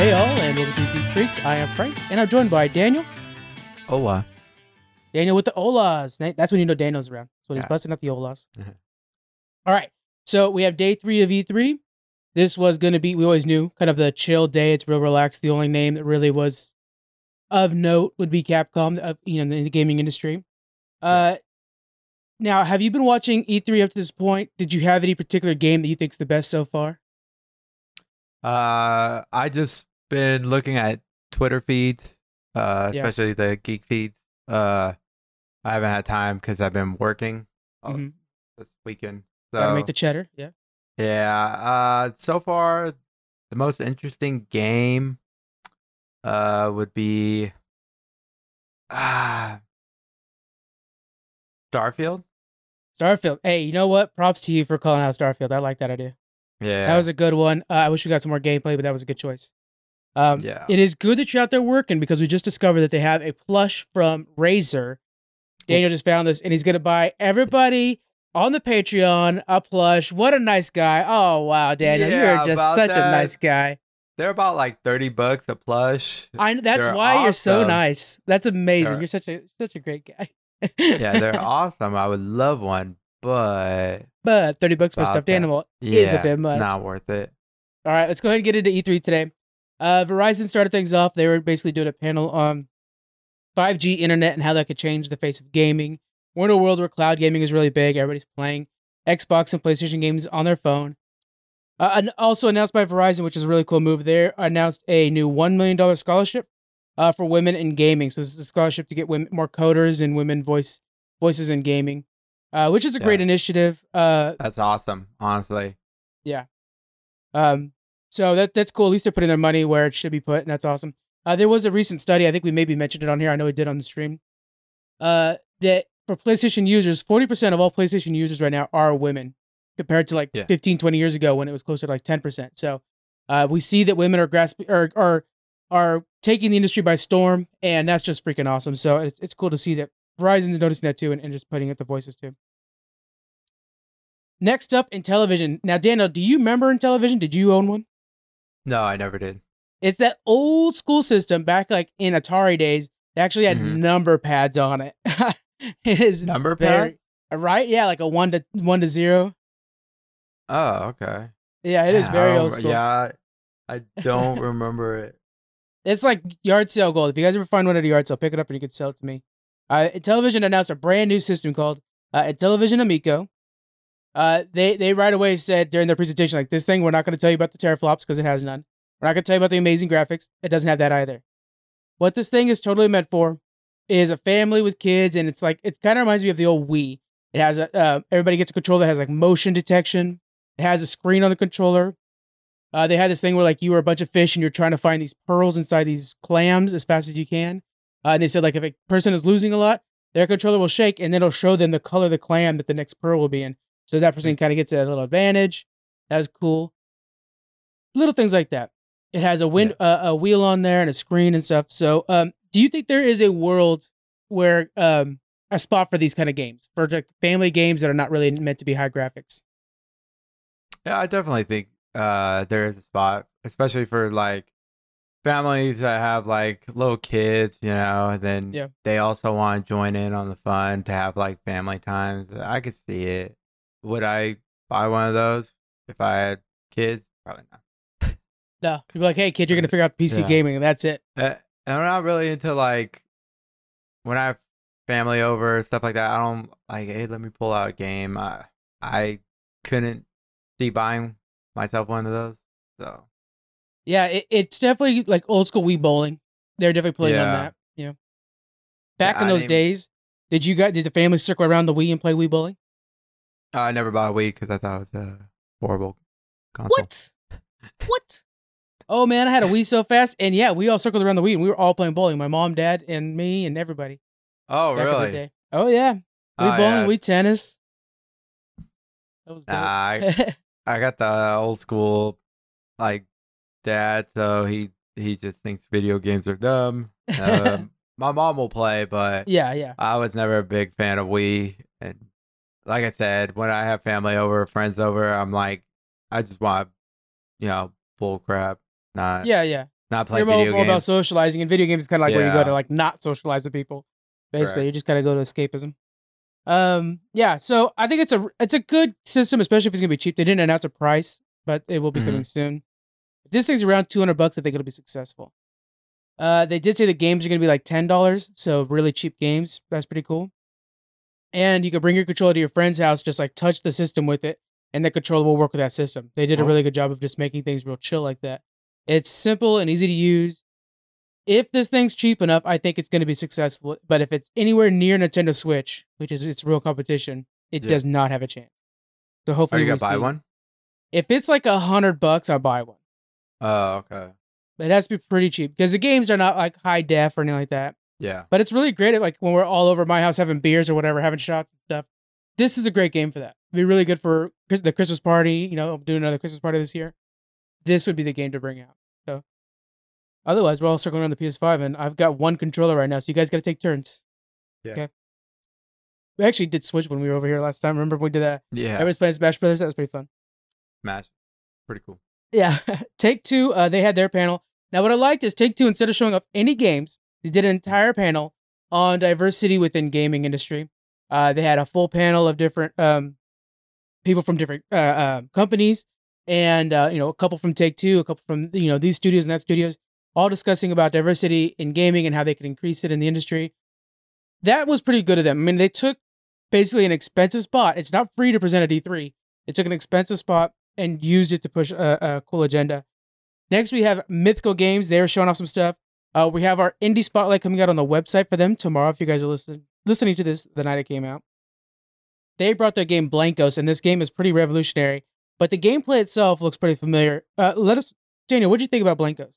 Hey all, and welcome to Deep Freaks. I am Frank, and I'm joined by Daniel. Hola. Daniel with the Olas. That's when you know Daniel's around. So he's Yeah. busting up the Olas. Mhm. All right. So we have day three of E3. This was going to be, we always knew, kind of the chill day. It's real relaxed. The only name that really was of note would be Capcom, of, you know, in the gaming industry. Uh, now, have you been watching E3 up to this point? Did you have any particular game that you think's the best so far? Uh, I just been looking at Twitter feeds, uh, Yeah. especially the geek feeds. Uh, I haven't had time because I've been working uh, Mhm. this weekend. Gotta So make the cheddar. Yeah. yeah. Uh, so far, the most interesting game, uh, would be, ah, Starfield. Starfield. Hey, you know what? Props to you for calling out Starfield. I like that idea. Yeah. That was a good one. Uh, I wish we got some more gameplay, but that was a good choice. Um, Yeah. It is good that you're out there working because we just discovered that they have a plush from Razer. Daniel just found this, and he's going to buy everybody on the Patreon a plush. What a nice guy! Oh wow, Daniel, Yeah, you're just such a nice guy. They're about like thirty bucks a plush. I that's They're why you're so nice. That's amazing. They're- You're such a such a great guy. yeah, they're awesome. I would love one, but but thirty bucks for a stuffed that. animal yeah, is a bit much. not worth it. All right, let's go ahead and get into E3 today. Uh, Verizon started things off. They were basically doing a panel on 5G internet and how that could change the face of gaming. We're in a world where cloud gaming is really big. Everybody's playing Xbox and PlayStation games on their phone. Uh, and also announced by Verizon, which is a really cool move. They announced a new one million dollar scholarship uh, for women in gaming. So this is a scholarship to get women more coders and women voice voices in gaming, uh, which is a great initiative. Uh, That's awesome, honestly. Yeah. Um, so that that's cool. At least they're putting their money where it should be put, and that's awesome. Uh, there was a recent study. I think we maybe mentioned it on here. I know we did on the stream. Uh, that for PlayStation users, forty percent of all PlayStation users right now are women, compared to like Yeah. 15, 20 years ago when it was closer to like ten percent. So, uh, we see that women are grasping or are are taking the industry by storm, and that's just freaking awesome. So it's it's cool to see that Verizon's noticing that too, and, and just putting it the voices too. Next up Intellivision. Now, Daniel, do you remember Intellivision? Did you own one? No, I never did. It's that old school system back like in Atari days. They actually had Mhm. number pads on it. it is Number pad? right. Yeah, like a one to one to zero. Oh, okay. Yeah, it is very old school. Yeah, I don't remember it. It's like yard sale gold. If you guys ever find one at a yard sale, pick it up and you can sell it to me. Uh, Intellivision announced a brand new system called uh, Intellivision Amico. Uh, they they right away said during their presentation like this thing we're not going to tell you about the teraflops because it has none. We're not going to tell you about the amazing graphics. It doesn't have that either. What this thing is totally meant for is a family with kids, and it's like it kind of reminds me of the old Wii. It has a uh, everybody gets a controller that has like motion detection. It has a screen on the controller. Uh, they had this thing where like you were a bunch of fish and you're trying to find these pearls inside these clams as fast as you can. Uh, and they said like if a person is losing a lot, their controller will shake and it'll show them the color of the clam that the next pearl will be in. So that person kind of gets a little advantage. That was cool. Little things like that. It has a wind, uh, a wheel on there and a screen and stuff. So, um, do you think there is a world where um, a spot for these kind of games for like family games that are not really meant to be high graphics? Yeah, I definitely think uh there is a spot, especially for like families that have like little kids, you know, and then Yeah. they also want to join in on the fun to have like family times. I could see it. Would I buy one of those if I had kids? Probably not. No, you'd be like, hey, kid, you're gonna figure out PC Yeah. gaming, and that's it. Uh, and I'm not really into like when I have family over stuff like that. I don't like, hey, let me pull out a game. I I couldn't see buying myself one of those. So Yeah, it, it's definitely like old school Wii bowling. They're definitely playing on that. You know, back Yeah, in those days, did you guys did the family circle around the Wii and play Wii bowling? I never bought a Wii because I thought it was a horrible console. What? what? Oh man, I had a Wii so fast, and yeah, we all circled around the Wii, and we were all playing bowling. My mom, dad, and me, and everybody. Oh, back in the really? day. Oh yeah, Wii Oh, bowling, yeah. Wii tennis. That was dope. Nah, I, I got the old school like dad, so he he just thinks video games are dumb. Um, my mom will play, but yeah, yeah. I was never a big fan of Wii. And like I said, when I have family over, friends over, I'm like, I just want, you know, bull crap. Not Yeah, yeah. Not play You're more, video more about socializing, and video games is kind of like where you go to like not socialize with people. Basically, Correct. you just gotta go to escapism. Um, yeah. So I think it's a it's a good system, especially if it's gonna be cheap. They didn't announce a price, but it will be Mhm. coming soon. If this thing's around two hundred bucks, I think it'll be successful. Uh, they did say the games are gonna be like ten dollars, so really cheap games. That's pretty cool. And you can bring your controller to your friend's house, just like touch the system with it, and the controller will work with that system. They did a Oh. really good job of just making things real chill like that. It's simple and easy to use. If this thing's cheap enough, I think it's going to be successful. But if it's anywhere near Nintendo Switch, which is its real competition, it Yeah. does not have a chance. So Are hopefully, you we gonna buy see- one? If it's like a hundred bucks, I'll buy one. Oh, okay. But it has to be pretty cheap because the games are not like high def or anything like that. Yeah. But it's really great at like when we're all over my house having beers or whatever, having shots and stuff. This is a great game for that. It'd be really good for the Christmas party. You know, doing another Christmas party this year. This would be the game to bring out. So, otherwise, we're all circling around the PS5, and I've got one controller right now, so you guys got to take turns. Yeah. Okay. We actually did switch when we were over here last time. Remember we did that? Yeah. Everyone's playing Smash Brothers. That was pretty fun. Smash. Pretty cool. Yeah, Take Two, uh, they had their panel. Now, what I liked is Take Two, instead of showing off any games, they did an entire panel on diversity within gaming industry. Uh, they had a full panel of different um, people from different uh, uh, companies, and uh, you know, a couple from Take Two, a couple from you know these studios and that studios, all discussing about diversity in gaming and how they can increase it in the industry. That was pretty good of them. I mean, they took basically an expensive spot. It's not free to present at E3. They took an expensive spot and used it to push a, a cool agenda. Next, we have Mythical Games. They were showing off some stuff. Uh, we have our indie spotlight coming out on the website for them tomorrow. If you guys are listening listening to this the night it came out, they brought their game Blankos, and this game is pretty revolutionary. But the gameplay itself looks pretty familiar. Uh, let us, Daniel, what do you think about Blankos?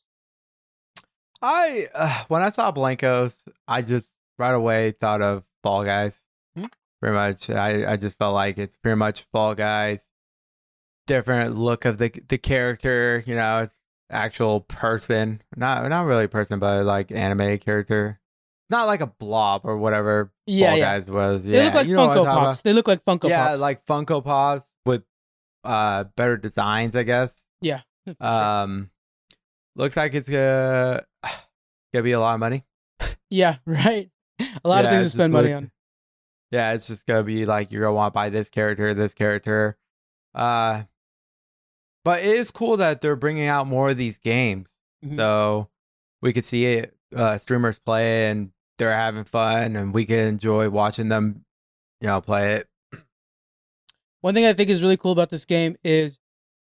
I uh, when I saw Blankos, I just right away thought of Fall Guys. Hmm. Pretty much, I, I just felt like it's pretty much Fall Guys. Different look of the the character, you know, it's actual person, not not really person, but like anime character, not like a blob or whatever. Yeah, yeah. Guys was. They Yeah, look like you know what I'm Funko Pops. They look like Funko. Yeah, Pops. like Funko Pops with uh better designs, I guess. yeah. Um, looks like it's gonna gonna be a lot of money. yeah, right. A lot of things to spend money on. Yeah, it's just gonna be like you're gonna want to buy this character, this character. Uh, but it is cool that they're bringing out more of these games, Mhm. so we could see it, uh, streamers play it and they're having fun, and we can enjoy watching them, you know, play it. One thing I think is really cool about this game is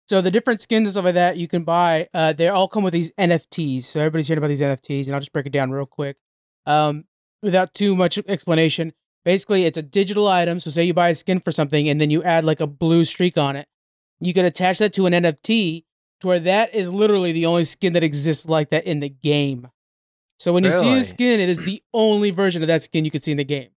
so the different skins and stuff like that you can buy, uh, they all come with these NFTs. So everybody's hearing about these NFTs, and I'll just break it down real quick. Um, without too much explanation, basically it's a digital item. So say you buy a skin for something and then you add like a blue streak on it. You can attach that to an NFT to where that is literally the only skin that exists like that in the game. So when you see Really? a skin, it is the only version of that skin you can see in the game.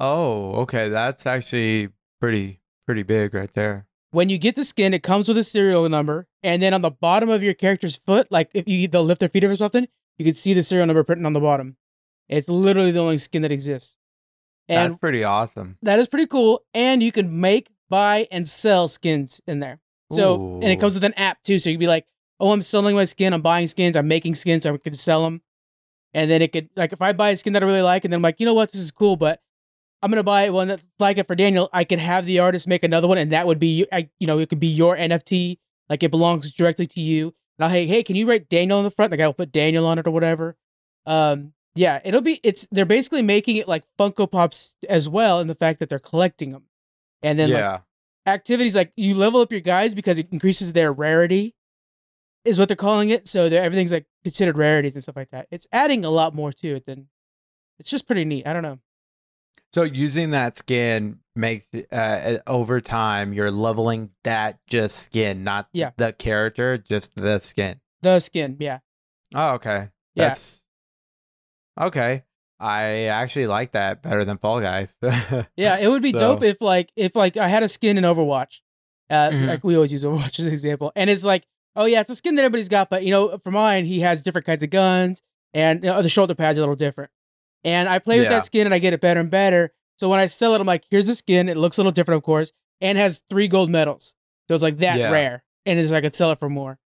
Oh, okay, that's actually pretty pretty big right there. when you get the skin, it comes with a serial number, and then on the bottom of your character's foot, like if you they'll lift their feet every so often, you can see the serial number printed on the bottom. It's literally the only skin that exists, and that's pretty awesome. that is pretty cool. And you can make, buy, and sell skins in there. So and it comes with an app too. So you'd be like, oh, I'm selling my skin, I'm buying skins, I'm making skins, so I could sell them. And then it could like if I buy a skin that I really like, and then I'm like, you know what, this is cool, but I'm gonna buy one that's like it for Daniel. I could have the artist make another one, and that would be, I, you know, it could be your NFT, like it belongs directly to you. And I'll hey, hey, can you write Daniel on the front? Like I'll put Daniel on it or whatever. Um, yeah, it'll be. It's they're basically making it like Funko Pops as well, in the fact that they're collecting them, and then like yeah, activities like you level up your guys because it increases their rarity is what they're calling it so everything's like considered rarities and stuff like that it's adding a lot more to it than it's just pretty neat i don't know So using that skin makes it, uh, over time you're leveling that just skin, not Yeah. the character, just the skin. the skin yeah Oh, okay. Yeah. That's okay. I actually like that better than Fall Guys. yeah it would be dope if like if like i had a skin in overwatch uh Mhm. like we always use overwatch as an example and it's like oh yeah it's a skin that everybody's got but you know for mine he has different kinds of guns and you know, the shoulder pads are a little different and i play with Yeah. that skin and i get it better and better so when i sell it i'm like here's the skin it looks a little different of course and has three gold medals so it's like that Yeah. rare and it's like i could sell it for more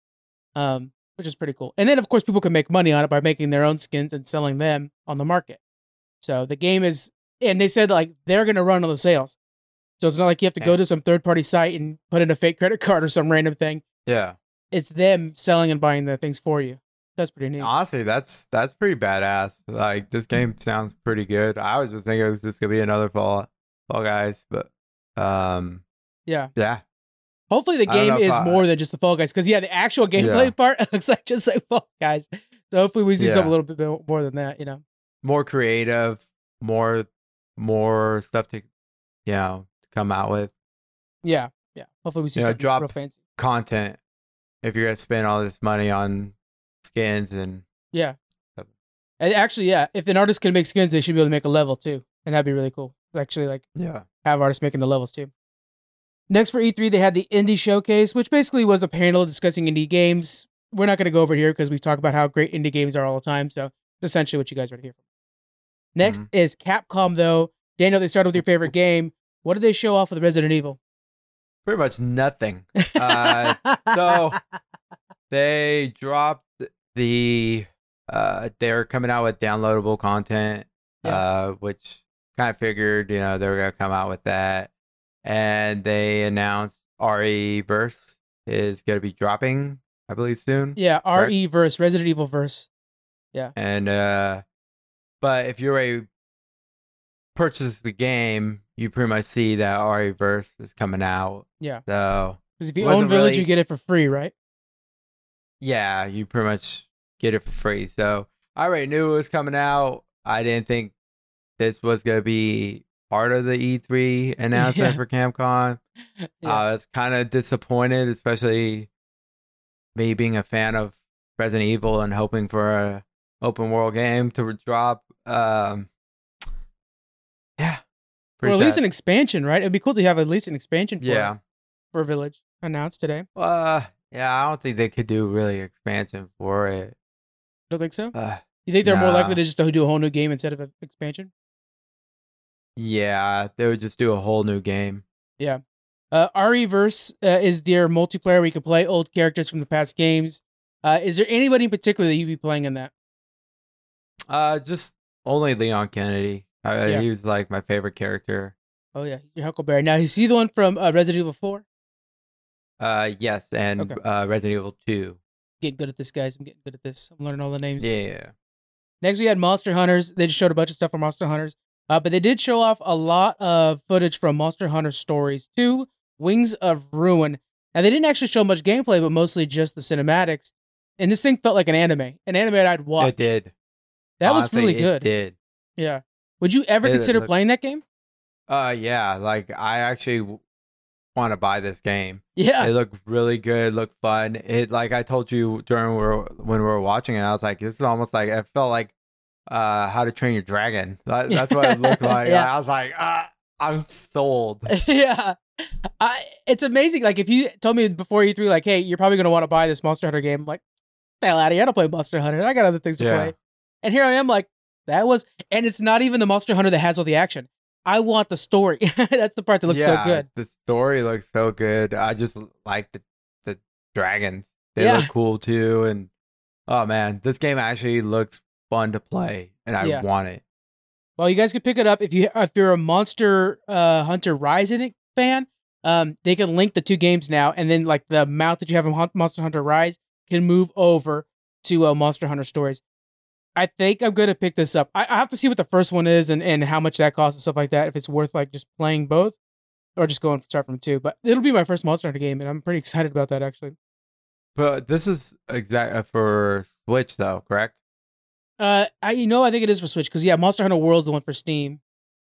um which is pretty cool. And then of course people can make money on it by making their own skins and selling them on the market. So the game is, and they said like they're gonna run all the sales. So it's not like you have to go to some third party site and put in a fake credit card or some random thing. Yeah. It's them selling and buying the things for you. That's pretty neat. Honestly, that's that's pretty badass. Like this game sounds pretty good. I was just thinking it was just gonna be another Fall Fall Guys, but um, Yeah. yeah, Hopefully the game is I- more than just the Fall Guys, because yeah, the actual gameplay Yeah. part looks like just like Fall Guys. So hopefully we see Yeah. something a little bit more than that. You know. more creative, more more stuff to you know to come out with Yeah. Yeah. Hopefully we see Yeah, something drop- real fancy. content. If you're gonna spend all this money on skins and Yeah. Yep. And actually, yeah, if an artist can make skins, they should be able to make a level too, and that'd be really cool. Actually, like yeah, have artists making the levels too. Next for E3, they had the Indie Showcase, which basically was a panel discussing indie games. We're not going to go over here because we talk about how great indie games are all the time. So it's essentially what you guys are here for. Next Mhm. is Capcom, though. Daniel, they started with your favorite game. What did they show off with Resident Evil? pretty much nothing. Uh, so they dropped the uh they're coming out with downloadable content Yeah. uh which kind of figured you know they were gonna come out with that and they announced re verse is gonna be dropping i believe soon yeah, RE verse, Resident Evil verse. Yeah. And uh but if you already purchase the game you pretty much see that re verse is coming out Yeah. so Because if you own Village, really- you get it for free, right? yeah, you pretty much get it for free. So I already knew it was coming out. I didn't think this was gonna be part of the E3 announcement Yeah. for Capcom. Yeah. I was kind of disappointed, especially me being a fan of Resident Evil and hoping for a open world game to drop. Um, yeah, or at least an expansion, right? It'd be cool to have at least an expansion for, yeah. for Village announced today. Uh, yeah, I don't think they could do really expansion for it. Don't think so? Uh, You think they're more likely to just do a whole new game instead of an expansion? Yeah, they would just do a whole new game. Yeah. Uh, REverse uh, is their multiplayer where you can play old characters from the past games. Uh, is there anybody in particular that you'd be playing in that? Uh, just only Leon Kennedy. Uh, Yeah. He was like my favorite character. Oh yeah, he's your Huckleberry. Now, is he the one from uh, Resident Evil Four? Uh, yes, and Okay. uh, Resident Evil Two. Getting good at this, guys. I'm getting good at this. I'm learning all the names. Yeah. Next, we had Monster Hunters. They just showed a bunch of stuff from Monster Hunters, uh, but they did show off a lot of footage from Monster Hunter Stories 2, Wings of Ruin. Now, they didn't actually show much gameplay, but mostly just the cinematics. And this thing felt like an anime, an anime that I'd watch. It did. That looks really it good. did. Yeah. Would you ever It consider looked- playing that game? Uh, yeah. Like I actually want to buy this game. Yeah. It looked really good. Looked fun. It like I told you during when we were watching it, I was like, this is almost like it felt like uh How to Train Your Dragon. That, that's what it looked like. Yeah. I was like, ah, I'm sold. yeah. I, it's amazing. Like, if you told me before E3, like, hey, you're probably going to want to buy this Monster Hunter game, I'm like, the hell out of here. I don't play Monster Hunter. I got other things to Yeah. play. And here I am, like, that was, and it's not even the Monster Hunter that has all the action. I want the story. That's the part that looks yeah, so good. The story looks so good. I just like the the dragons. They Yeah. look cool too. And oh man, this game actually looks fun to play, and I Yeah. want it. Well, you guys can pick it up if you if you're a Monster uh, Hunter Rise I think, fan. Um, they can link the two games now, and then like the amount that you have in Monster Hunter Rise can move over to uh, Monster Hunter Stories. I think I'm gonna pick this up. I, I have to see what the first one is and, and how much that costs and stuff like that. If it's worth like just playing both, or just going start from two. But it'll be my first Monster Hunter game, and I'm pretty excited about that actually. But this is exact uh, for Switch though, correct? Uh, I you know I think it is for Switch because yeah, Monster Hunter World's the one for Steam.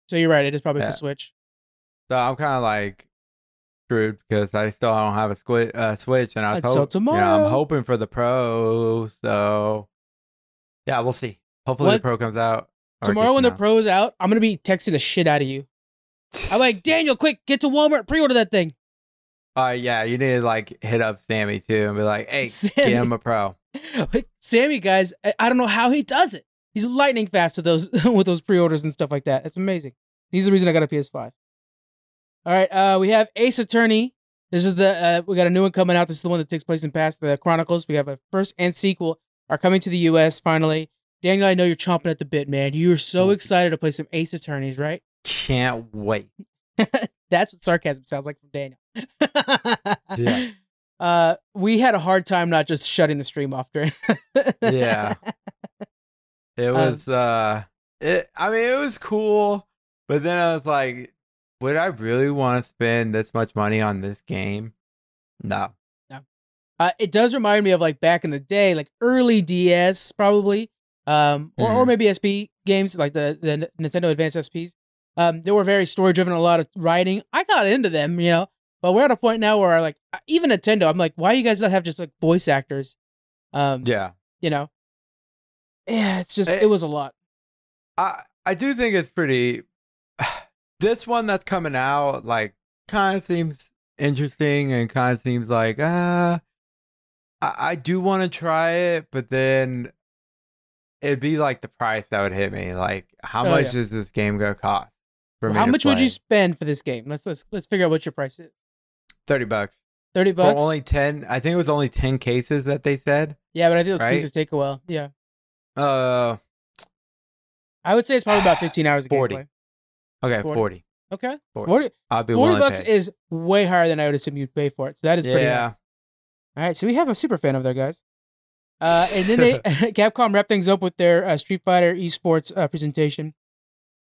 So you're right, it is probably Yeah. for Switch. So I'm kind of like screwed because I still don't have a squi- uh, Switch, and I was Until hope- you know, tomorrow. I'm hoping for the Pro. So yeah, we'll see. Hopefully What- the Pro comes out Tomorrow when the Pro is out, I'm gonna be texting the shit out of you. I'm like, Daniel, quick, get to Walmart, pre-order that thing. Uh, yeah, you need to like hit up Sammy too and be like, "Hey, Sammy. get him a pro." Sammy, guys, I, I don't know how he does it. He's lightning fast with those with those pre-orders and stuff like that. It's amazing. He's the reason I got a PS5. All right, uh, we have Ace Attorney This is the uh, we got a new one coming out. This is the one that takes place in past the Chronicles. We have a first and sequel are coming to the U.S. finally. Daniel, I know you're chomping at the bit, man. You are so excited to play some Ace Attorneys, right? Can't wait. That's what sarcasm sounds like from Daniel. Yeah. Uh, we had a hard time not just shutting the stream off during. Yeah. It Um, was uh it I mean it was cool, but then I was like, would I really want to spend this much money on this game? No. Uh, it does remind me of like back in the day, like early DS probably, um, or, or Mhm. maybe SP games like the the Nintendo Advance SPs. Um, they were very story driven, a lot of writing. I got into them, you know, but we're at a point now where like even Nintendo, I'm like, why you guys not have just like voice actors? Um, Yeah. you know, yeah, it's just Eh, it was a lot. I I do think it's pretty this one that's coming out like kind of seems interesting and kind of seems like uh I, I do want to try it, but then it'd be like the price that would hit me. Like how Oh, much yeah. is this game gonna cost? For Well, how much would you spend for this game? Let's let's let's figure out what your price is. Thirty bucks. Thirty For bucks. only ten I think it was only ten cases that they said. yeah, but I think those right? games take a while. Yeah, Uh I would say it's probably about fifteen hours of 40. gameplay. okay, 40. forty. Okay, 40. 40, I'll be 40 willing to bucks pay. is way higher than I would assume you'd pay for it. So that is pretty high. yeah. All right, so we have a super fan of there, guys. Uh, and then they Capcom wrapped things up with their uh, Street Fighter esports uh, presentation.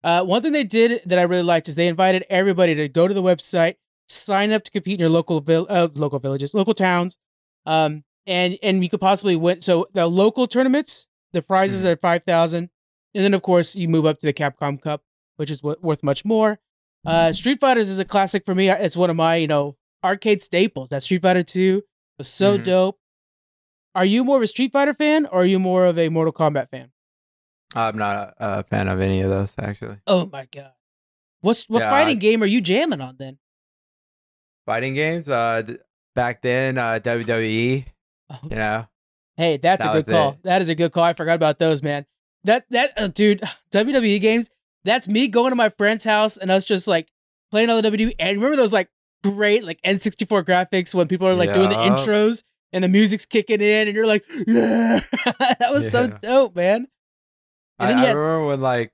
Uh, one thing they did that I really liked is they invited everybody to go to the website, sign up to compete in your local vil- uh, local villages, local towns, um, and and you could possibly win. So the local tournaments, the prizes Mhm. are five thousand, and then of course you move up to the Capcom Cup, which is w- worth much more. Uh, Street Fighters is a classic for me. It's one of my you know arcade staples. That Street Fighter Two was so Mhm. dope. Are you more of a Street Fighter fan or are you more of a Mortal Kombat fan? I'm not a, a fan of any of those actually. Oh my god. What's what Yeah, fighting I- game are you jamming on then? Fighting games, uh d- back then, uh WWE, Oh, you know. Hey, that's That a good call. it. That is a good call. I forgot about those, man. That that uh, dude, WWE games. That's me going to my friend's house and us just like playing all the WWE. And remember those like great like N64 graphics when people are like doing the intros and the music's kicking in and you're like, yeah, that was so dope, man. And I, then I remember when like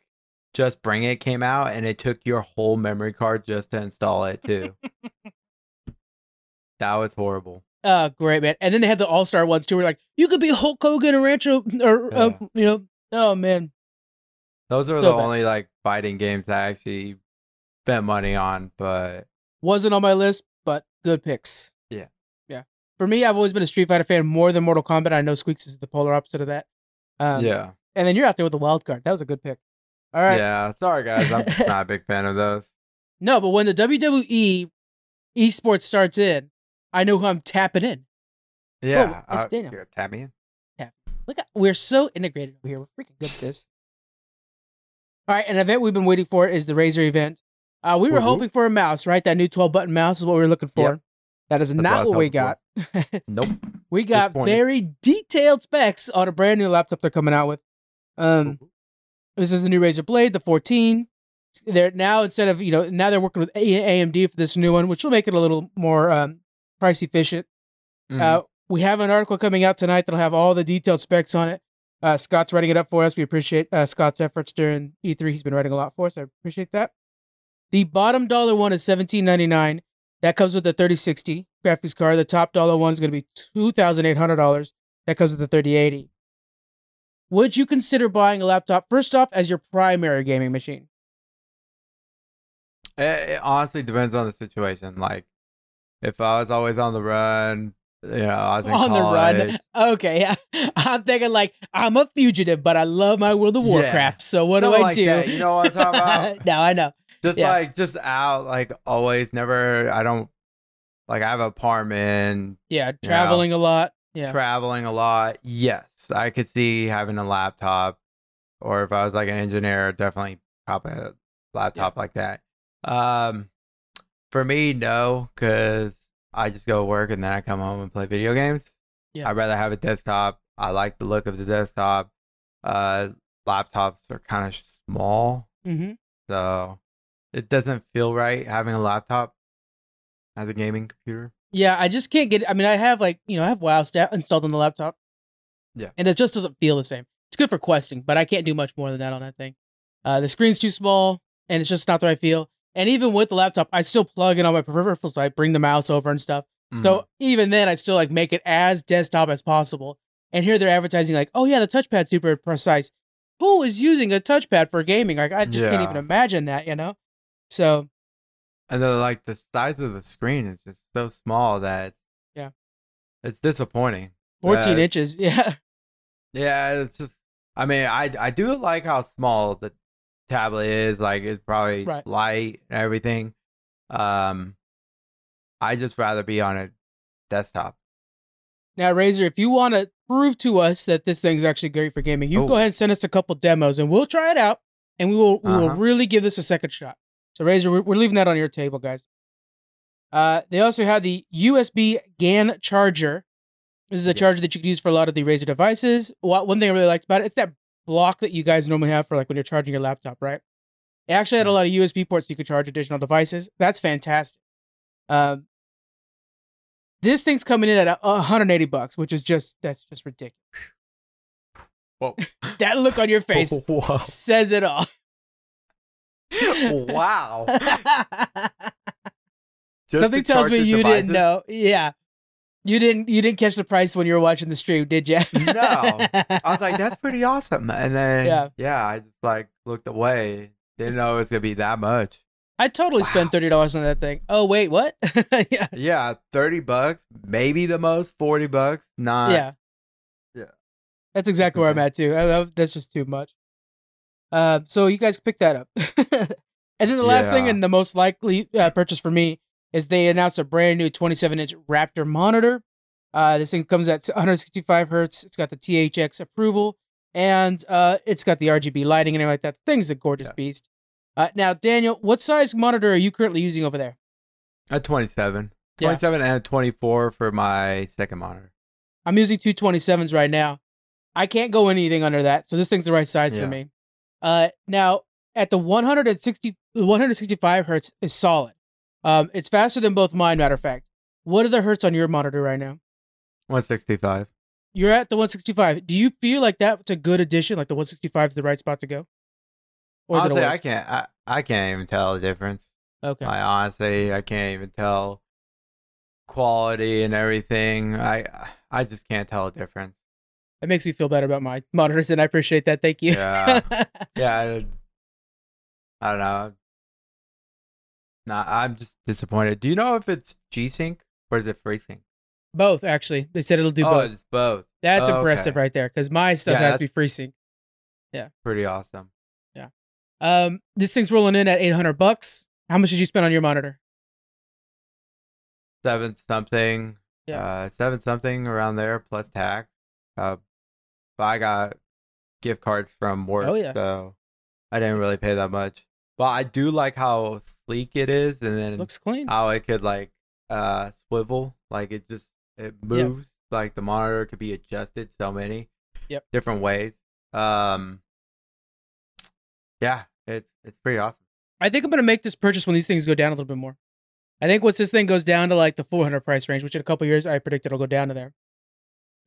Just Bring It came out and it took your whole memory card just to install it too. that was horrible. Oh, great, man. And then they had the All Star ones too, where like you could be Hulk Hogan or Rancho, or uh, you know, oh man, Those are So the bad. only like fighting games I actually spent money on, but wasn't on my list, but good picks. Yeah. yeah. For me, I've always been a Street Fighter fan more than Mortal Kombat. I know Squeaks is the polar opposite of that. Um, yeah. And then you're out there with the wild card. That was a good pick. All right. Yeah. Sorry guys, I'm not a big fan of those. No, but when the WWE esports starts in, I know who I'm tapping in. Yeah. it's uh, Daniel. here, tap me in. Look, we're so integrated over here. We're freaking good at this. All right, an event we've been waiting for is the Razer event. Uh, we were whoop. hoping for a mouse, right? That new 12 button mouse is what we were looking for. Yep. That is That's not was what we got. Nope. we got very detailed specs on a brand new laptop they're coming out with. Um, this is the new Razer Blade, the 14. They're now instead of you know now they're working with AMD for this new one, which will make it a little more um, price efficient. Mhm. Uh, we have an article coming out tonight that'll have all the detailed specs on it. Uh, Scott's writing it up for us. We appreciate uh, Scott's efforts during E3. He's been writing a lot for us. I appreciate that. The bottom dollar one is seventeen ninety nine. That comes with the thirty sixty graphics card. The top dollar one is going to be two thousand eight hundred dollars. That comes with the thirty eighty. Would you consider buying a laptop first off as your primary gaming machine? It, it honestly depends on the situation. Like, if I was always on the run, you know, I was on the run. Okay, yeah. I'm thinking like I'm a fugitive, but I love my World of Yeah. Warcraft. So what do I like do? that, You know what I'm talking about? no, I know. just Yeah. like just out, like always, never. I don't like. I have an apartment, Yeah, traveling a lot. Yeah, traveling a lot. Yes, I could see having a laptop, or if I was like an engineer, definitely probably a laptop like that. Um, for me, no, because I just go to work and then I come home and play video games. Yeah. I'd rather have a desktop. I like the look of the desktop. Uh, laptops are kind of small, mm-hmm. so it doesn't feel right having a laptop as a gaming computer. Yeah, I just can't get. I mean, I have like you know I have WoW sta- installed on the laptop. Yeah. and it just doesn't feel the same. It's good for questing, but I can't do much more than that on that thing. Uh, the screen's too small, and it's just not the right feel. And even with the laptop, I still plug in all my peripherals. So I bring the mouse over and stuff. Mhm. So even then, I still like make it as desktop as possible. And here they're advertising like, oh yeah, the touchpad's super precise. Who is using a touchpad for gaming? Like I just can't even imagine that, you know. So and then like the size of the screen is just so small that Yeah. it's disappointing. 14 Uh, inches, yeah, Yeah, it's just. I mean, I I do like how small the tablet is. Like it's probably Right. light and everything. Um, I just rather be on a desktop. Now, Razer, if you want to prove to us that this thing's actually great for gaming, you Oh. go ahead and send us a couple demos, and we'll try it out, and we will we will Uh-huh. really give this a second shot. So, Razer, we're, we're leaving that on your table, guys. Uh, they also have the USB GAN charger. This is a Yeah. charger that you can use for a lot of the Razer devices. One thing I really liked about it, it's that block that you guys normally have for like when you're charging your laptop, right? It actually had a Mhm. lot of USB ports so you could charge additional devices. That's fantastic. Um, this thing's coming in at 180 bucks, which is just that's just ridiculous. Whoa! That look on your face Whoa! says it all. wow! Something tells me you devices? didn't know. Yeah. You didn't you didn't catch the price when you were watching the stream, did you? No. I was like, that's pretty awesome. And then Yeah. yeah, I just like looked away. Didn't know it was gonna be that much. I totally spent thirty dollars on that thing. Oh wait, what? yeah, Yeah, thirty bucks, maybe the most forty bucks. Not yeah, yeah. That's exactly where I'm at too. I, I- that's just too much. Uh, so you guys pick that up. and then the last thing and the most likely uh, purchase for me is they announced a brand new 27 inch Raptor monitor. Uh, this thing comes at 165 hertz. It's got the THX approval, and uh, it's got the RGB lighting and everything like that. The thing's a gorgeous Yeah. beast. Uh, now, Daniel, what size monitor are you currently using over there? A 27. Yeah. and a 24 for my second monitor. I'm using two 27s right now. I can't go anything under that, so this thing's the right size Yeah. for me. Uh, now at the 160, the 165 hertz is solid. Um, it's faster than both mine. Matter of fact, what are the hertz on your monitor right now? 165. You're at the 165. Do you feel like that's a good addition? Like the 165 is the right spot to go, or is honestly, it a I can't. I, I can't even tell the difference. Okay, I honestly, I can't even tell quality and everything. I I just can't tell the difference. that makes me feel better about my monitors, and I appreciate that. Thank you. Yeah. Yeah, I, I don't know. Nah, I'm just disappointed. Do you know if it's G Sync or is it FreeSync? both actually. They said it'll do oh, both. it's both. That's Oh, impressive okay. right there because my stuff Yeah, has to be free Yeah. Pretty awesome. Yeah. Um, this thing's rolling in at 800 bucks. How much did you spend on your monitor? Seven something. Yeah. Uh, seven something around there plus tax. Uh, but I got gift cards from work, Oh, yeah. so I didn't really pay that much. But I do like how sleek it is, and then Looks clean. how it could like uh swivel, like it just it Yeah. moves. Like the monitor could be adjusted so many Yep. different ways. Um, yeah, it's it's pretty awesome. I think I'm gonna make this purchase when these things go down a little bit more. I think once this thing goes down to like the 400 price range, which in a couple years I predict it'll go down to there.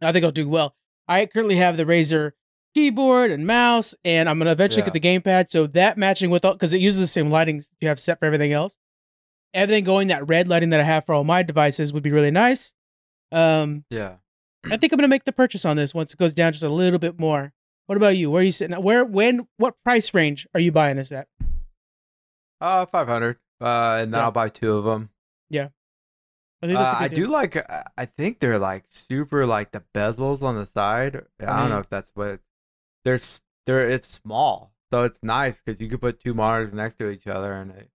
I think it'll do well. I currently have the Razer keyboard and mouse, and I'm gonna eventually Yeah. get the gamepad. So that matching with all because it uses the same lighting you have set for everything else. Everything going that red lighting that I have for all my devices would be really nice. Um, Yeah. I think I'm gonna make the purchase on this once it goes down just a little bit more. What about you? Where are you sitting? At? Where, when, what price range are you buying this at? Uh, five hundred. Uh, and then Yeah. I'll buy two of them. I think Uh, that's a good I do like. I think they're like super like the bezels on the side. I don't know Mhm. if that's what. They're they're it's small, so it's nice because you could put two monitors next to each other and it,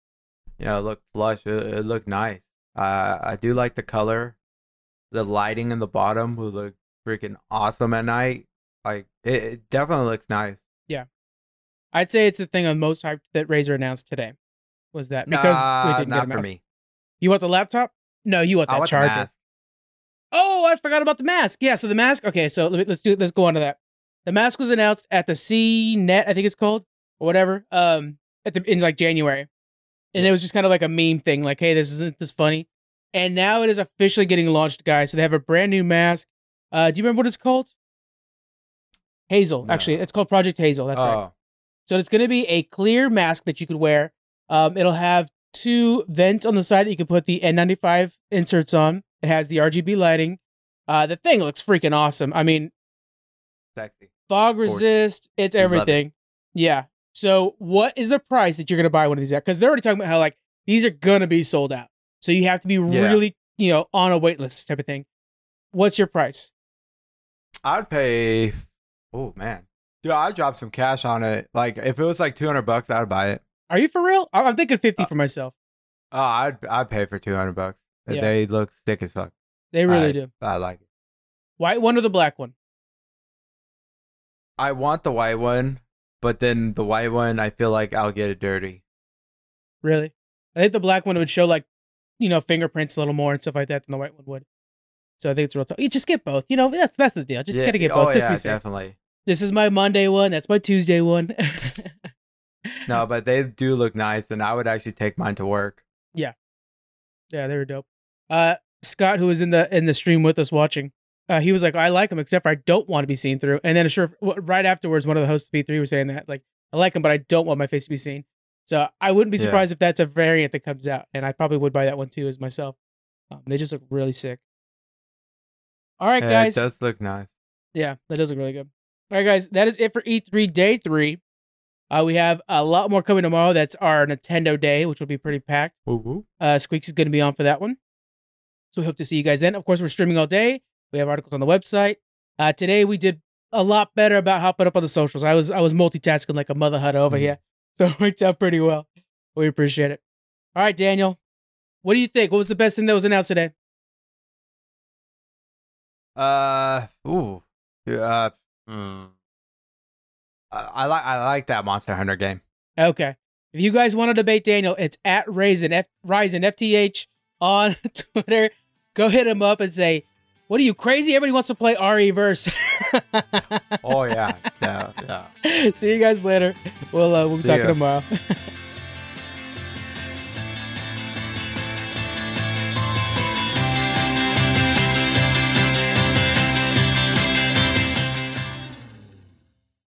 you know, look flush. It, it look nice. Uh, I do like the color. The lighting in the bottom will look freaking awesome at night. Like it, it definitely looks nice. Yeah, I'd say it's the thing I'm most hyped that Razer announced today. Was that because Nah, we didn't not get a mouse? me. You want the laptop? No, you want that want the charger. Oh, I forgot about the mask. Yeah, so the mask. Okay, so let me, let's do let's go on to that. The mask was announced at the CNET, I think it's called, or whatever. Um, at the in like January, and it was just kind of like a meme thing, like, "Hey, this isn't this funny." and now it is officially getting launched, guys. So they have a brand new mask. Uh, do you remember what it's called? Hazel. No. Actually, it's called Project Hazel. That's right. oh, So it's going to be a clear mask that you could wear. Um, it'll have two vents on the side that you can put the N95 inserts on. It has the RGB lighting. Uh, the thing looks freaking awesome. I mean, sexy. Fog resist. It's love it. everything. Yeah. So what is the price that you're going to buy one of these at? Because they're already talking about how like these are going to be sold out. So you have to be really, you know, on a wait list type of thing. What's your price? I'd pay. Oh man, dude, I'd drop some cash on it. Like if it was like two hundred bucks, I'd buy it. Are you for real? I- I'm thinking 50 Uh, for myself. Oh, I'd I'd pay for two hundred bucks. Yeah. They look sick as fuck. They really I- do. I like it. White one or the black one? I want the white one, but then the white one, I feel like I'll get it dirty. Really? I think the black one would show like, you know, fingerprints a little more and stuff like that than the white one would. So I think it's real tough. You just get both. You know, that's that's the deal. Just Yeah, gotta get oh, both. just yeah, be safe. definitely. This is my Monday one. That's my Tuesday one. No, but they do look nice, and I would actually take mine to work. Yeah, yeah, they were dope. Uh, Scott, who was in the in the stream with us watching, uh, he was like, "I like him, except for I don't want to be seen through." And then sure, right afterwards, one of the hosts of E3 was saying that, like, "I like him, but I don't want my face to be seen." So I wouldn't be Yeah. surprised if that's a variant that comes out, and I probably would buy that one too as myself. Um, they just look really sick. All right, Yeah, guys. it does look nice. Yeah, that does look really good. All right, guys, that is it for E3 Day 3. Uh, we have a lot more coming tomorrow. That's our Nintendo Day, which will be pretty packed. Uh, Squeaks is going to be on for that one. So we hope to see you guys then. Of course, we're streaming all day. We have articles on the website. Uh, today we did a lot better about hopping up on the socials. I was I was multitasking like a mother hut over Mhm. here, so it worked out pretty well. We appreciate it. All right, Daniel, what do you think? What was the best thing that was announced today? Uh, ooh, uh, mm. I, I like I like that Monster Hunter game. Okay. If you guys want to debate Daniel, it's at Ryzen F Ryzen FTH on Twitter. Go hit him up and say, "What are you crazy? Everybody wants to play RE verse." Oh yeah, yeah, yeah. See you guys later. We'll uh, we'll be See talking ya. tomorrow.